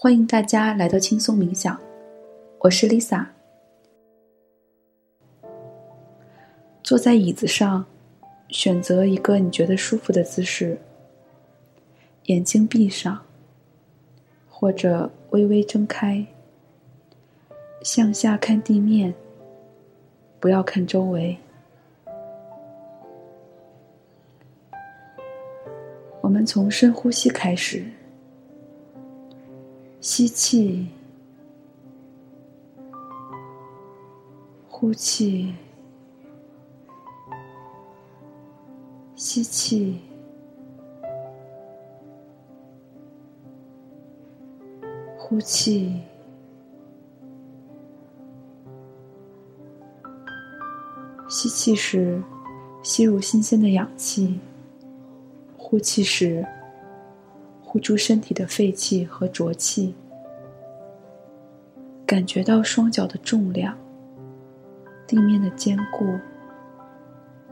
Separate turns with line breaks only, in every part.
欢迎大家来到轻松冥想，我是 Lisa。坐在椅子上，选择一个你觉得舒服的姿势，眼睛闭上，或者微微睁开，向下看地面，不要看周围。我们从深呼吸开始，吸气，呼气，吸气，呼气。吸气时，吸入新鲜的氧气。呼气时，呼出身体的废气和浊气，感觉到双脚的重量、地面的坚固，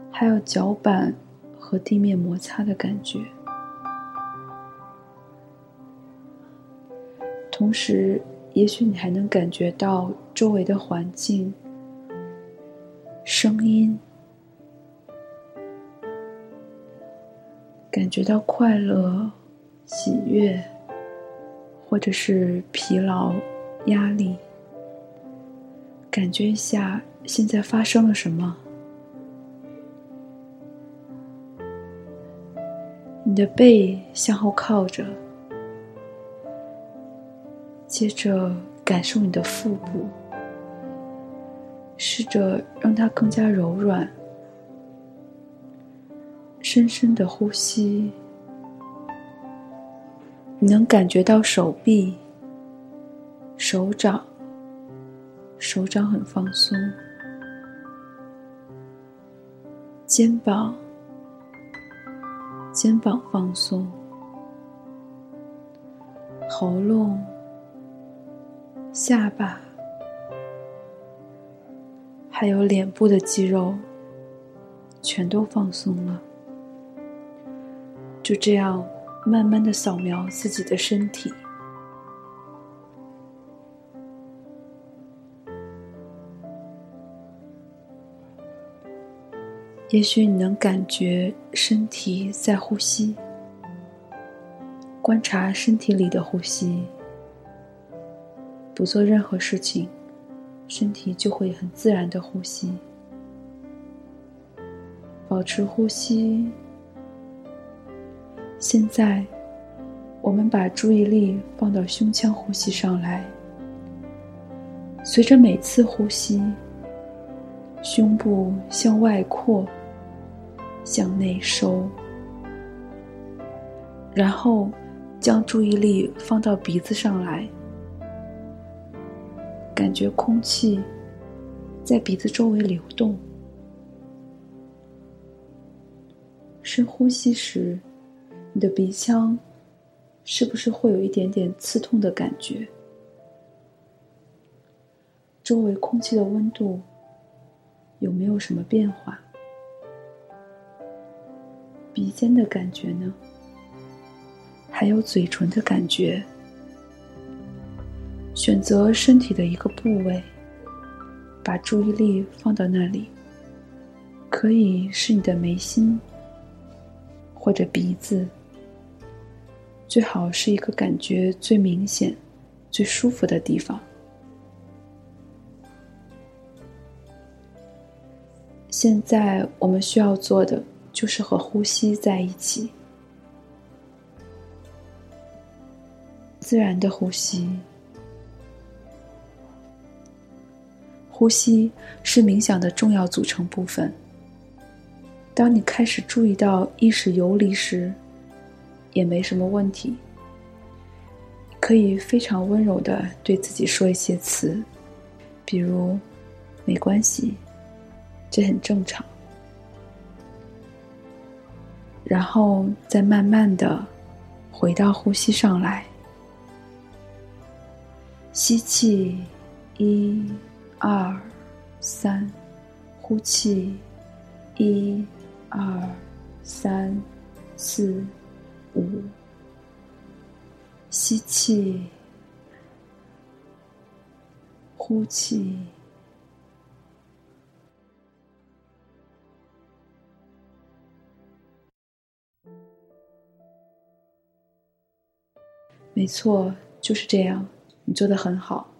还有脚板和地面摩擦的感觉。同时，也许你还能感觉到周围的环境、声音。感觉到快乐、喜悦，或者是疲劳、压力。感觉一下现在发生了什么？你的背向后靠着，接着感受你的腹部，试着让它更加柔软。深深的呼吸，你能感觉到手臂、手掌、手掌很放松，肩膀、肩膀放松，喉咙、下巴，还有脸部的肌肉，全都放松了。就这样，慢慢的扫描自己的身体。也许你能感觉身体在呼吸，观察身体里的呼吸，不做任何事情，身体就会很自然的呼吸，保持呼吸。现在，我们把注意力放到胸腔呼吸上来。随着每次呼吸，胸部向外扩，向内收，然后将注意力放到鼻子上来，感觉空气在鼻子周围流动。深呼吸时。你的鼻腔是不是会有一点点刺痛的感觉？周围空气的温度有没有什么变化？鼻尖的感觉呢？还有嘴唇的感觉？选择身体的一个部位，把注意力放到那里，可以是你的眉心，或者鼻子。最好是一个感觉最明显、最舒服的地方。现在我们需要做的就是和呼吸在一起，自然的呼吸。呼吸是冥想的重要组成部分。当你开始注意到意识游离时，也没什么问题，可以非常温柔的对自己说一些词，比如“没关系”，这很正常。然后再慢慢的回到呼吸上来。吸气一二三呼气一二三四五。吸气呼气。没错，就是这样，你做的很好。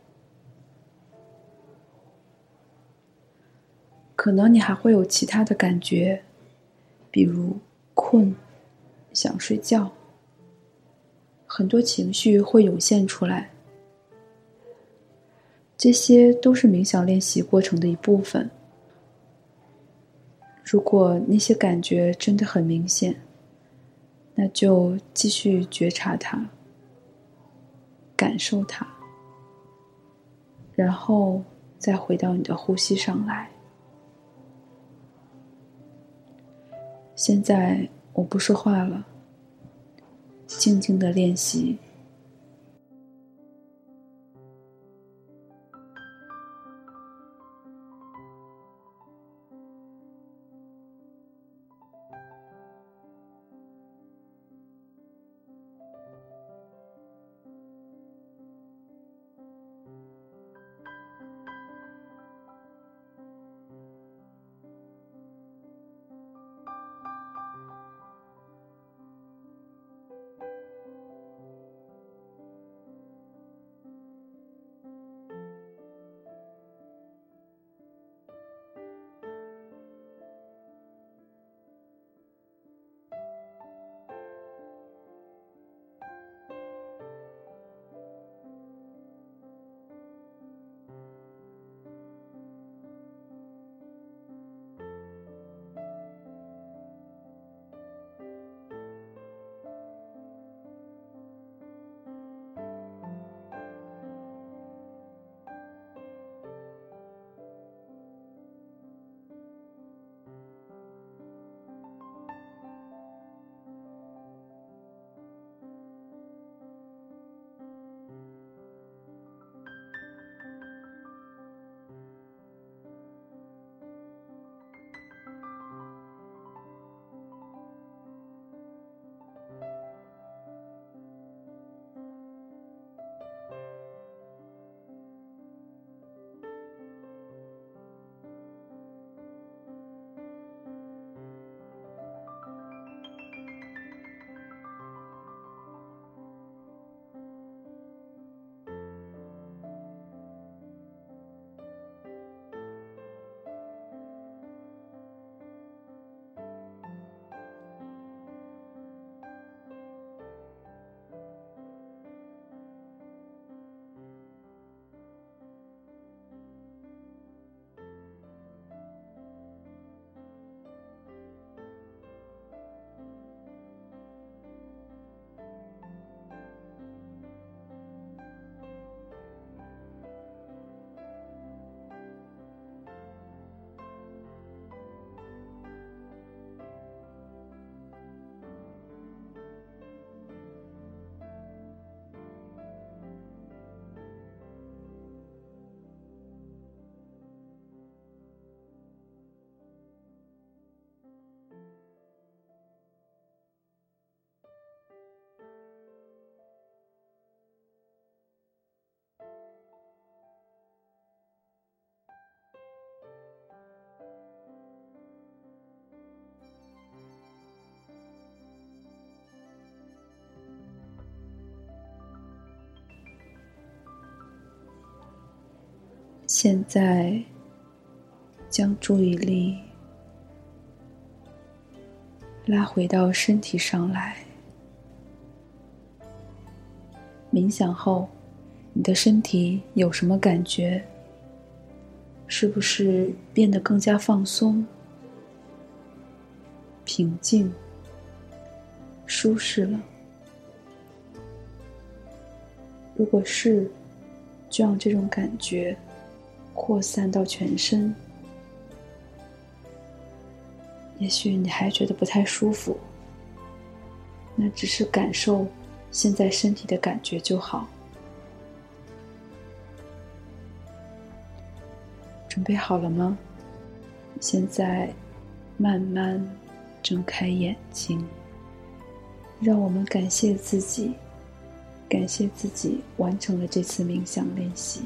可能你还会有其他的感觉，比如困、想睡觉，很多情绪会涌现出来。这些都是冥想练习过程的一部分。如果那些感觉真的很明显，那就继续觉察它。感受它，然后再回到你的呼吸上来。现在我不说话了，静静的练习。现在，将注意力拉回到身体上来。冥想后，你的身体有什么感觉？是不是变得更加放松、平静、舒适了？如果是，就让这种感觉。扩散到全身，也许你还觉得不太舒服，那只是感受现在身体的感觉就好。准备好了吗？现在慢慢睁开眼睛，让我们感谢自己，感谢自己完成了这次冥想练习。